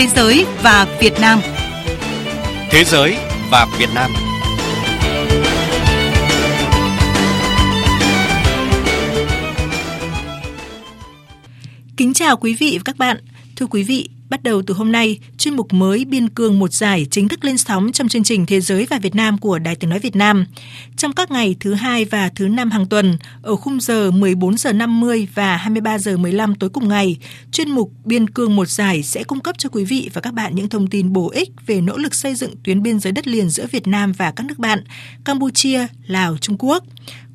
Thế giới và Việt Nam. Thế giới và Việt Nam. Kính chào quý vị và các bạn. Thưa quý vị, Bắt đầu từ hôm nay, chuyên mục mới Biên cương một giải chính thức lên sóng trong chương trình Thế giới và Việt Nam của Đài Tiếng Nói Việt Nam. Trong các ngày thứ hai và thứ năm hàng tuần, ở khung giờ 14 giờ 50 và 23 giờ 15 tối cùng ngày, chuyên mục Biên cương một giải sẽ cung cấp cho quý vị và các bạn những thông tin bổ ích về nỗ lực xây dựng tuyến biên giới đất liền giữa Việt Nam và các nước bạn Campuchia, Lào, Trung Quốc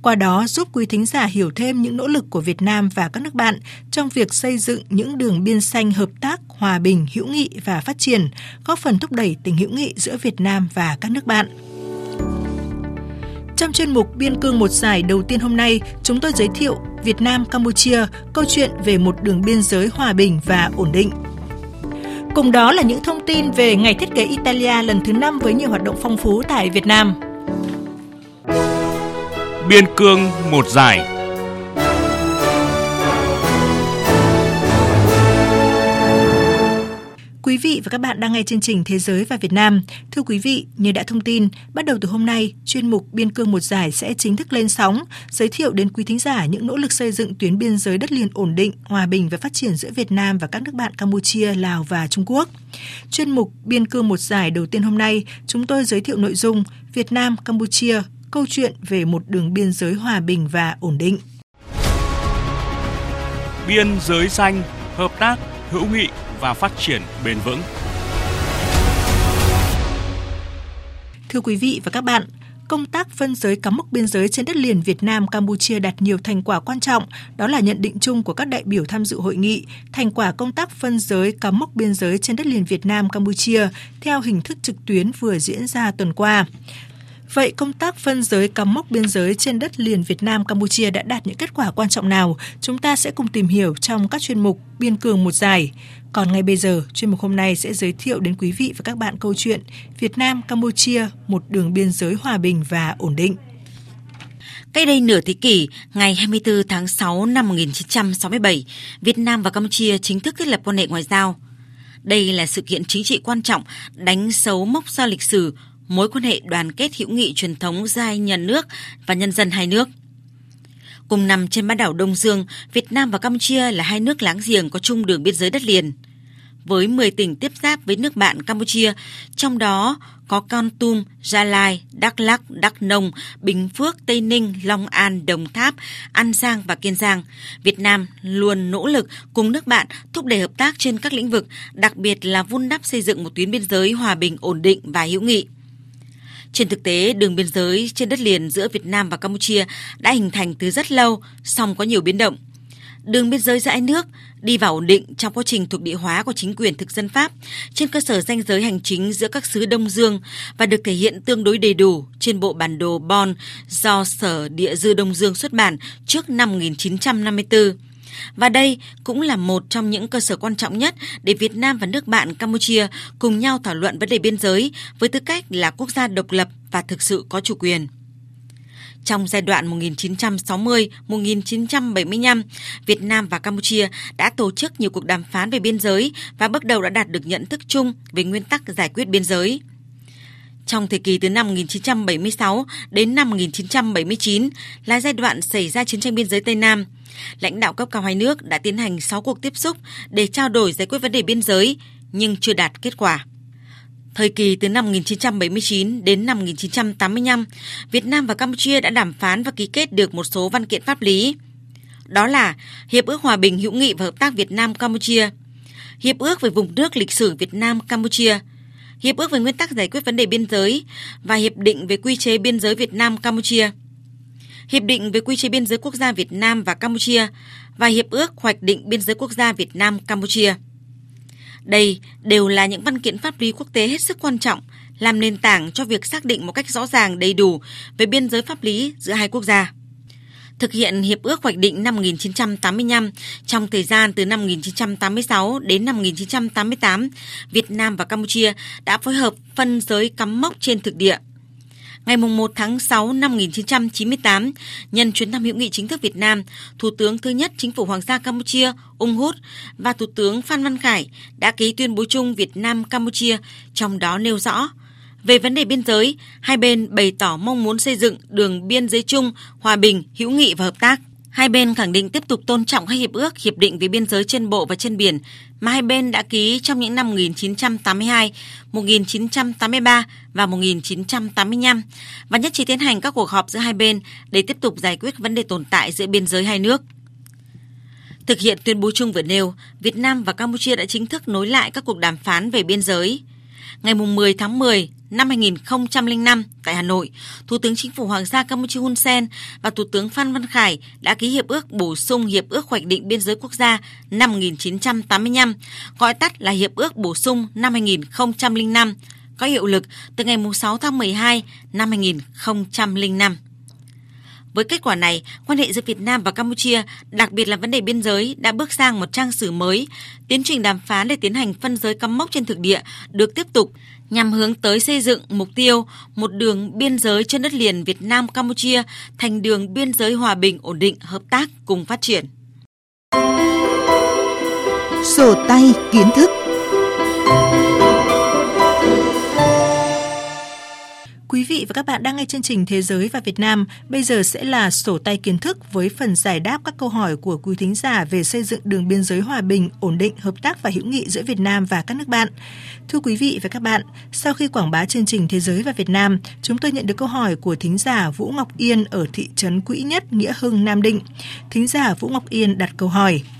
qua đó giúp quý thính giả hiểu thêm những nỗ lực của Việt Nam và các nước bạn trong việc xây dựng những đường biên xanh hợp tác, hòa bình, hữu nghị và phát triển, góp phần thúc đẩy tình hữu nghị giữa Việt Nam và các nước bạn. Trong chuyên mục Biên cương một giải đầu tiên hôm nay, chúng tôi giới thiệu Việt Nam Campuchia, câu chuyện về một đường biên giới hòa bình và ổn định. Cùng đó là những thông tin về ngày thiết kế Italia lần thứ 5 với nhiều hoạt động phong phú tại Việt Nam. Biên cương một giải. Quý vị và các bạn đang nghe chương trình Thế giới và Việt Nam. Thưa quý vị, như đã thông tin, bắt đầu từ hôm nay, chuyên mục Biên cương một giải sẽ chính thức lên sóng, giới thiệu đến quý thính giả những nỗ lực xây dựng tuyến biên giới đất liền ổn định, hòa bình và phát triển giữa Việt Nam và các nước bạn Campuchia, Lào và Trung Quốc. Chuyên mục Biên cương một giải đầu tiên hôm nay, chúng tôi giới thiệu nội dung Việt Nam, Campuchia, câu chuyện về một đường biên giới hòa bình và ổn định. Biên giới xanh, hợp tác, hữu nghị và phát triển bền vững. Thưa quý vị và các bạn, công tác phân giới cắm mốc biên giới trên đất liền Việt Nam Campuchia đạt nhiều thành quả quan trọng, đó là nhận định chung của các đại biểu tham dự hội nghị, thành quả công tác phân giới cắm mốc biên giới trên đất liền Việt Nam Campuchia theo hình thức trực tuyến vừa diễn ra tuần qua. Vậy công tác phân giới cắm mốc biên giới trên đất liền Việt Nam Campuchia đã đạt những kết quả quan trọng nào? Chúng ta sẽ cùng tìm hiểu trong các chuyên mục Biên cường một giải. Còn ngay bây giờ, chuyên mục hôm nay sẽ giới thiệu đến quý vị và các bạn câu chuyện Việt Nam Campuchia, một đường biên giới hòa bình và ổn định. Cách đây nửa thế kỷ, ngày 24 tháng 6 năm 1967, Việt Nam và Campuchia chính thức thiết lập quan hệ ngoại giao. Đây là sự kiện chính trị quan trọng đánh dấu mốc son lịch sử mối quan hệ đoàn kết hữu nghị truyền thống giai nhà nước và nhân dân hai nước. Cùng nằm trên bán đảo Đông Dương, Việt Nam và Campuchia là hai nước láng giềng có chung đường biên giới đất liền. Với 10 tỉnh tiếp giáp với nước bạn Campuchia, trong đó có Con Tum, Gia Lai, Đắk Lắk, Đắk Nông, Bình Phước, Tây Ninh, Long An, Đồng Tháp, An Giang và Kiên Giang. Việt Nam luôn nỗ lực cùng nước bạn thúc đẩy hợp tác trên các lĩnh vực, đặc biệt là vun đắp xây dựng một tuyến biên giới hòa bình, ổn định và hữu nghị. Trên thực tế, đường biên giới trên đất liền giữa Việt Nam và Campuchia đã hình thành từ rất lâu, song có nhiều biến động. Đường biên giới giữa hai nước đi vào ổn định trong quá trình thuộc địa hóa của chính quyền thực dân Pháp trên cơ sở danh giới hành chính giữa các xứ Đông Dương và được thể hiện tương đối đầy đủ trên bộ bản đồ Bonn do Sở Địa dư Đông Dương xuất bản trước năm 1954. Và đây cũng là một trong những cơ sở quan trọng nhất để Việt Nam và nước bạn Campuchia cùng nhau thảo luận vấn đề biên giới với tư cách là quốc gia độc lập và thực sự có chủ quyền. Trong giai đoạn 1960-1975, Việt Nam và Campuchia đã tổ chức nhiều cuộc đàm phán về biên giới và bước đầu đã đạt được nhận thức chung về nguyên tắc giải quyết biên giới. Trong thời kỳ từ năm 1976 đến năm 1979 là giai đoạn xảy ra chiến tranh biên giới Tây Nam. Lãnh đạo cấp cao hai nước đã tiến hành 6 cuộc tiếp xúc để trao đổi giải quyết vấn đề biên giới, nhưng chưa đạt kết quả. Thời kỳ từ năm 1979 đến năm 1985, Việt Nam và Campuchia đã đàm phán và ký kết được một số văn kiện pháp lý. Đó là Hiệp ước Hòa bình hữu nghị và hợp tác Việt Nam-Campuchia, Hiệp ước về vùng nước lịch sử Việt Nam-Campuchia, Hiệp ước về nguyên tắc giải quyết vấn đề biên giới và Hiệp định về quy chế biên giới Việt Nam-Campuchia. Hiệp định về quy chế biên giới quốc gia Việt Nam và Campuchia và Hiệp ước hoạch định biên giới quốc gia Việt Nam Campuchia. Đây đều là những văn kiện pháp lý quốc tế hết sức quan trọng, làm nền tảng cho việc xác định một cách rõ ràng đầy đủ về biên giới pháp lý giữa hai quốc gia. Thực hiện Hiệp ước Hoạch định năm 1985, trong thời gian từ năm 1986 đến năm 1988, Việt Nam và Campuchia đã phối hợp phân giới cắm mốc trên thực địa – Ngày 1 tháng 6 năm 1998, nhân chuyến thăm hữu nghị chính thức Việt Nam, Thủ tướng thứ nhất Chính phủ Hoàng gia Campuchia Ung Hút và Thủ tướng Phan Văn Khải đã ký tuyên bố chung Việt Nam Campuchia, trong đó nêu rõ về vấn đề biên giới, hai bên bày tỏ mong muốn xây dựng đường biên giới chung, hòa bình, hữu nghị và hợp tác. Hai bên khẳng định tiếp tục tôn trọng các hiệp ước, hiệp định về biên giới trên bộ và trên biển mà hai bên đã ký trong những năm 1982, 1983 và 1985 và nhất trí tiến hành các cuộc họp giữa hai bên để tiếp tục giải quyết vấn đề tồn tại giữa biên giới hai nước. Thực hiện tuyên bố chung vừa nêu, Việt Nam và Campuchia đã chính thức nối lại các cuộc đàm phán về biên giới. Ngày 10 tháng 10 năm 2005 tại Hà Nội, Thủ tướng Chính phủ Hoàng gia Campuchia Hun Sen và Thủ tướng Phan Văn Khải đã ký hiệp ước bổ sung Hiệp ước Hoạch định Biên giới Quốc gia năm 1985, gọi tắt là Hiệp ước bổ sung năm 2005, có hiệu lực từ ngày 6 tháng 12 năm 2005. Với kết quả này, quan hệ giữa Việt Nam và Campuchia, đặc biệt là vấn đề biên giới, đã bước sang một trang sử mới. Tiến trình đàm phán để tiến hành phân giới cắm mốc trên thực địa được tiếp tục nhằm hướng tới xây dựng mục tiêu một đường biên giới trên đất liền Việt Nam Campuchia thành đường biên giới hòa bình, ổn định, hợp tác cùng phát triển. Sổ tay kiến thức vị và các bạn đang nghe chương trình Thế giới và Việt Nam. Bây giờ sẽ là sổ tay kiến thức với phần giải đáp các câu hỏi của quý thính giả về xây dựng đường biên giới hòa bình, ổn định, hợp tác và hữu nghị giữa Việt Nam và các nước bạn. Thưa quý vị và các bạn, sau khi quảng bá chương trình Thế giới và Việt Nam, chúng tôi nhận được câu hỏi của thính giả Vũ Ngọc Yên ở thị trấn Quỹ Nhất, Nghĩa Hưng, Nam Định. Thính giả Vũ Ngọc Yên đặt câu hỏi –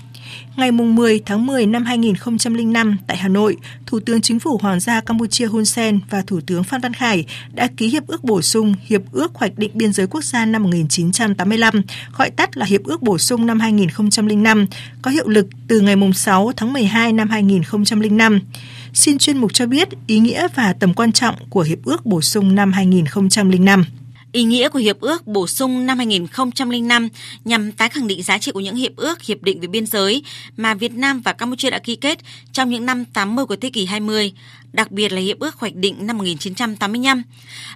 Ngày 10 tháng 10 năm 2005 tại Hà Nội, Thủ tướng Chính phủ Hoàng gia Campuchia Hun Sen và Thủ tướng Phan Văn Khải đã ký hiệp ước bổ sung Hiệp ước Hoạch định Biên giới Quốc gia năm 1985, gọi tắt là Hiệp ước bổ sung năm 2005, có hiệu lực từ ngày 6 tháng 12 năm 2005. Xin chuyên mục cho biết ý nghĩa và tầm quan trọng của Hiệp ước bổ sung năm 2005. Ý nghĩa của Hiệp ước bổ sung năm 2005 nhằm tái khẳng định giá trị của những hiệp ước, hiệp định về biên giới mà Việt Nam và Campuchia đã ký kết trong những năm 80 của thế kỷ 20, đặc biệt là Hiệp ước Hoạch định năm 1985.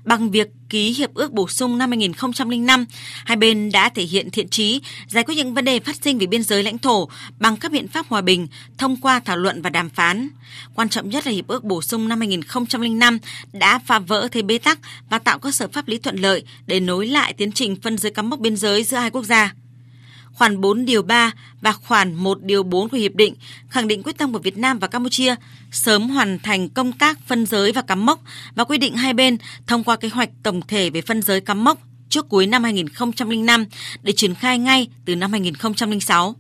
Bằng việc ký Hiệp ước bổ sung năm 2005, hai bên đã thể hiện thiện trí giải quyết những vấn đề phát sinh về biên giới lãnh thổ bằng các biện pháp hòa bình thông qua thảo luận và đàm phán. Quan trọng nhất là Hiệp ước bổ sung năm 2005 đã phá vỡ thế bế tắc và tạo cơ sở pháp lý thuận lợi để nối lại tiến trình phân giới cắm mốc biên giới giữa hai quốc gia khoản 4 điều 3 và khoản 1 điều 4 của hiệp định, khẳng định quyết tâm của Việt Nam và Campuchia sớm hoàn thành công tác phân giới và cắm mốc và quy định hai bên thông qua kế hoạch tổng thể về phân giới cắm mốc trước cuối năm 2005 để triển khai ngay từ năm 2006.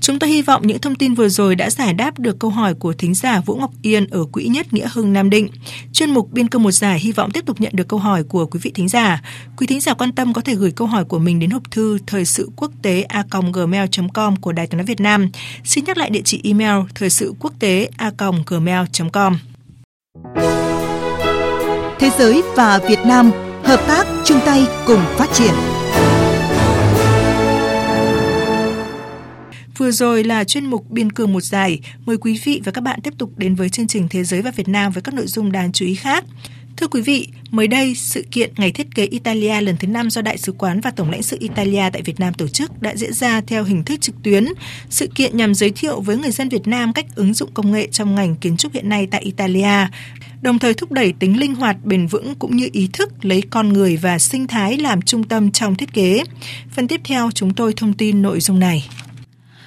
Chúng tôi hy vọng những thông tin vừa rồi đã giải đáp được câu hỏi của thính giả Vũ Ngọc Yên ở Quỹ Nhất Nghĩa Hưng, Nam Định. Chuyên mục Biên cơ một giải hy vọng tiếp tục nhận được câu hỏi của quý vị thính giả. Quý thính giả quan tâm có thể gửi câu hỏi của mình đến hộp thư thời sự quốc tế a.gmail.com của Đài tiếng nói Việt Nam. Xin nhắc lại địa chỉ email thời sự quốc tế a.gmail.com. Thế giới và Việt Nam, hợp tác chung tay cùng phát triển. Vừa rồi là chuyên mục Biên cường một giải. Mời quý vị và các bạn tiếp tục đến với chương trình Thế giới và Việt Nam với các nội dung đáng chú ý khác. Thưa quý vị, mới đây, sự kiện Ngày Thiết kế Italia lần thứ 5 do Đại sứ quán và Tổng lãnh sự Italia tại Việt Nam tổ chức đã diễn ra theo hình thức trực tuyến. Sự kiện nhằm giới thiệu với người dân Việt Nam cách ứng dụng công nghệ trong ngành kiến trúc hiện nay tại Italia, đồng thời thúc đẩy tính linh hoạt, bền vững cũng như ý thức lấy con người và sinh thái làm trung tâm trong thiết kế. Phần tiếp theo chúng tôi thông tin nội dung này.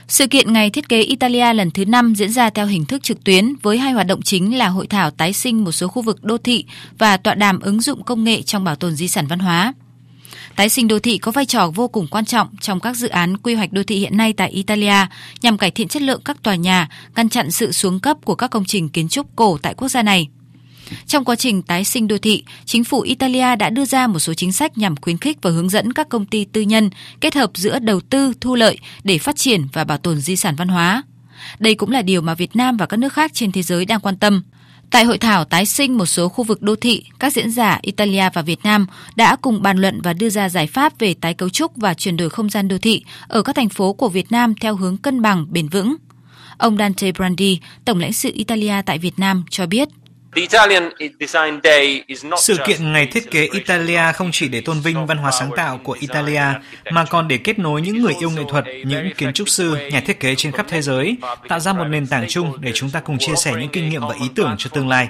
Sự kiện Ngày Thiết kế Italia lần thứ 5 diễn ra theo hình thức trực tuyến với hai hoạt động chính là hội thảo tái sinh một số khu vực đô thị và tọa đàm ứng dụng công nghệ trong bảo tồn di sản văn hóa. Tái sinh đô thị có vai trò vô cùng quan trọng trong các dự án quy hoạch đô thị hiện nay tại Italia nhằm cải thiện chất lượng các tòa nhà, ngăn chặn sự xuống cấp của các công trình kiến trúc cổ tại quốc gia này. Trong quá trình tái sinh đô thị, chính phủ Italia đã đưa ra một số chính sách nhằm khuyến khích và hướng dẫn các công ty tư nhân kết hợp giữa đầu tư thu lợi để phát triển và bảo tồn di sản văn hóa. Đây cũng là điều mà Việt Nam và các nước khác trên thế giới đang quan tâm. Tại hội thảo tái sinh một số khu vực đô thị, các diễn giả Italia và Việt Nam đã cùng bàn luận và đưa ra giải pháp về tái cấu trúc và chuyển đổi không gian đô thị ở các thành phố của Việt Nam theo hướng cân bằng, bền vững. Ông Dante Brandi, Tổng lãnh sự Italia tại Việt Nam cho biết sự kiện Ngày Thiết kế Italia không chỉ để tôn vinh văn hóa sáng tạo của Italia, mà còn để kết nối những người yêu nghệ thuật, những kiến trúc sư, nhà thiết kế trên khắp thế giới, tạo ra một nền tảng chung để chúng ta cùng chia sẻ những kinh nghiệm và ý tưởng cho tương lai.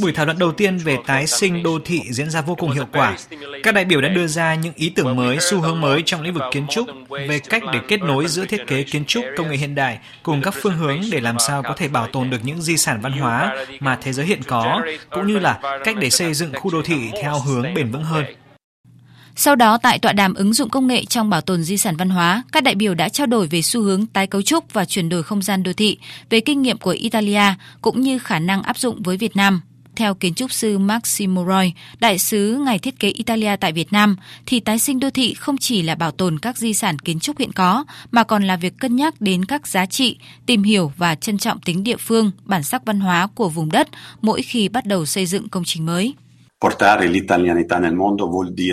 Buổi thảo luận đầu tiên về tái sinh đô thị diễn ra vô cùng hiệu quả. Các đại biểu đã đưa ra những ý tưởng mới, xu hướng mới trong lĩnh vực kiến trúc về cách để kết nối giữa thiết kế kiến trúc công nghệ hiện đại cùng các phương hướng để làm sao có thể bảo tồn được những di sản văn hóa mà thế giới hiện có, cũng như là cách để xây dựng khu đô thị theo hướng bền vững hơn. Sau đó, tại tọa đàm ứng dụng công nghệ trong bảo tồn di sản văn hóa, các đại biểu đã trao đổi về xu hướng tái cấu trúc và chuyển đổi không gian đô thị, về kinh nghiệm của Italia cũng như khả năng áp dụng với Việt Nam. Theo kiến trúc sư Maximo Roy, đại sứ Ngày thiết kế Italia tại Việt Nam, thì tái sinh đô thị không chỉ là bảo tồn các di sản kiến trúc hiện có, mà còn là việc cân nhắc đến các giá trị, tìm hiểu và trân trọng tính địa phương, bản sắc văn hóa của vùng đất mỗi khi bắt đầu xây dựng công trình mới.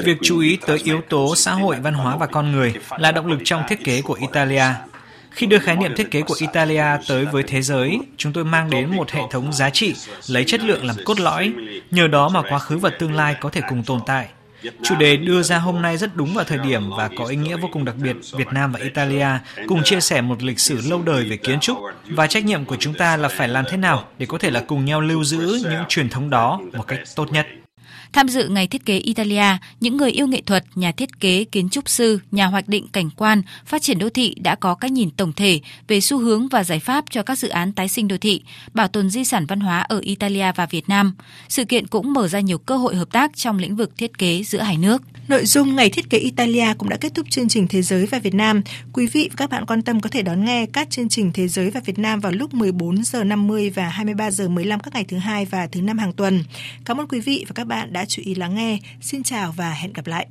Việc chú ý tới yếu tố xã hội, văn hóa và con người là động lực trong thiết kế của Italia. Khi đưa khái niệm thiết kế của Italia tới với thế giới, chúng tôi mang đến một hệ thống giá trị, lấy chất lượng làm cốt lõi, nhờ đó mà quá khứ và tương lai có thể cùng tồn tại. Chủ đề đưa ra hôm nay rất đúng vào thời điểm và có ý nghĩa vô cùng đặc biệt. Việt Nam và Italia cùng chia sẻ một lịch sử lâu đời về kiến trúc và trách nhiệm của chúng ta là phải làm thế nào để có thể là cùng nhau lưu giữ những truyền thống đó một cách tốt nhất. Tham dự ngày thiết kế Italia, những người yêu nghệ thuật, nhà thiết kế, kiến trúc sư, nhà hoạch định cảnh quan, phát triển đô thị đã có cái nhìn tổng thể về xu hướng và giải pháp cho các dự án tái sinh đô thị, bảo tồn di sản văn hóa ở Italia và Việt Nam. Sự kiện cũng mở ra nhiều cơ hội hợp tác trong lĩnh vực thiết kế giữa hai nước. Nội dung Ngày Thiết kế Italia cũng đã kết thúc chương trình Thế giới và Việt Nam. Quý vị và các bạn quan tâm có thể đón nghe các chương trình Thế giới và Việt Nam vào lúc 14 giờ 50 và 23 giờ 15 các ngày thứ hai và thứ năm hàng tuần. Cảm ơn quý vị và các bạn đã chú ý lắng nghe. Xin chào và hẹn gặp lại.